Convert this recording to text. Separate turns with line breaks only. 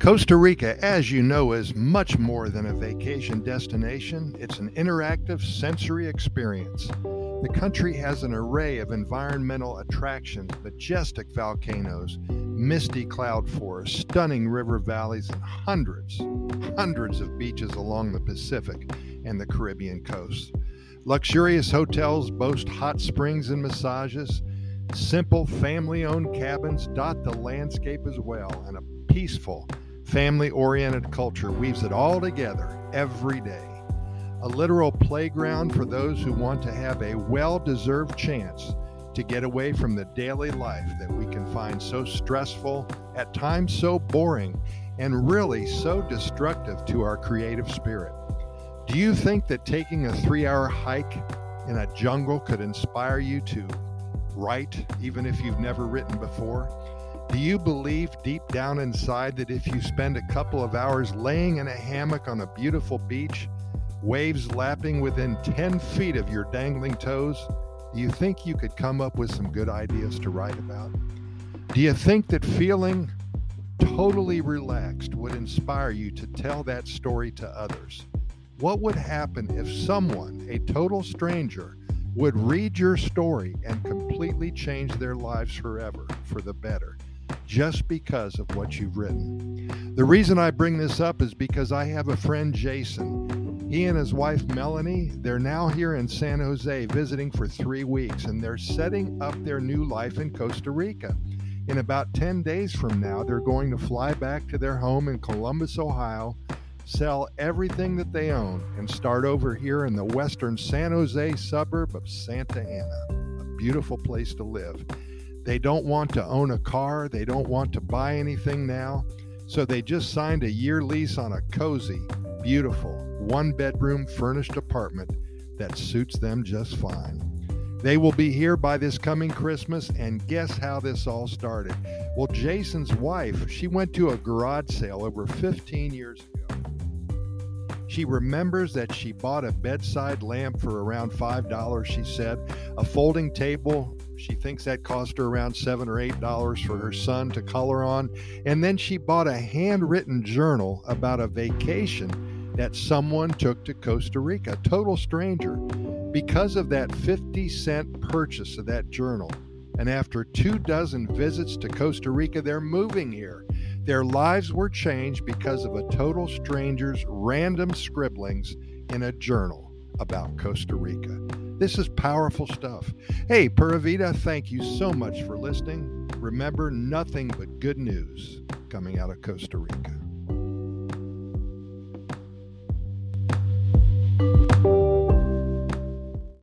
Costa Rica, as you know, is much more than a vacation destination. It's an interactive sensory experience. The country has an array of environmental attractions, majestic volcanoes, misty cloud forests, stunning river valleys, and hundreds, hundreds of beaches along the Pacific and the Caribbean coast. Luxurious hotels boast hot springs and massages. Simple family owned cabins dot the landscape as well, and a peaceful, family oriented culture weaves it all together every day. A literal playground for those who want to have a well deserved chance to get away from the daily life that we can find so stressful, at times so boring, and really so destructive to our creative spirit. Do you think that taking a three hour hike in a jungle could inspire you to write, even if you've never written before? Do you believe deep down inside that if you spend a couple of hours laying in a hammock on a beautiful beach, waves lapping within 10 feet of your dangling toes, do you think you could come up with some good ideas to write about? Do you think that feeling totally relaxed would inspire you to tell that story to others? What would happen if someone, a total stranger, would read your story and completely change their lives forever for the better? Just because of what you've written. The reason I bring this up is because I have a friend, Jason. He and his wife, Melanie, they're now here in San Jose visiting for three weeks, and they're setting up their new life in Costa Rica. In about 10 days from now, they're going to fly back to their home in Columbus, Ohio, sell everything that they own, and start over here in the western San Jose suburb of Santa Ana, a beautiful place to live. They don't want to own a car, they don't want to buy anything now. So they just signed a year lease on a cozy, beautiful, one bedroom furnished apartment that suits them just fine. They will be here by this coming Christmas, and guess how this all started? Well, Jason's wife, she went to a garage sale over 15 years ago. She remembers that she bought a bedside lamp for around $5, she said, a folding table she thinks that cost her around seven or eight dollars for her son to color on. And then she bought a handwritten journal about a vacation that someone took to Costa Rica, total stranger. Because of that 50 cent purchase of that journal, and after two dozen visits to Costa Rica, they're moving here. Their lives were changed because of a total stranger's random scribblings in a journal about Costa Rica. This is powerful stuff. Hey, Pura Vida, thank you so much for listening. Remember, nothing but good news coming out of Costa Rica.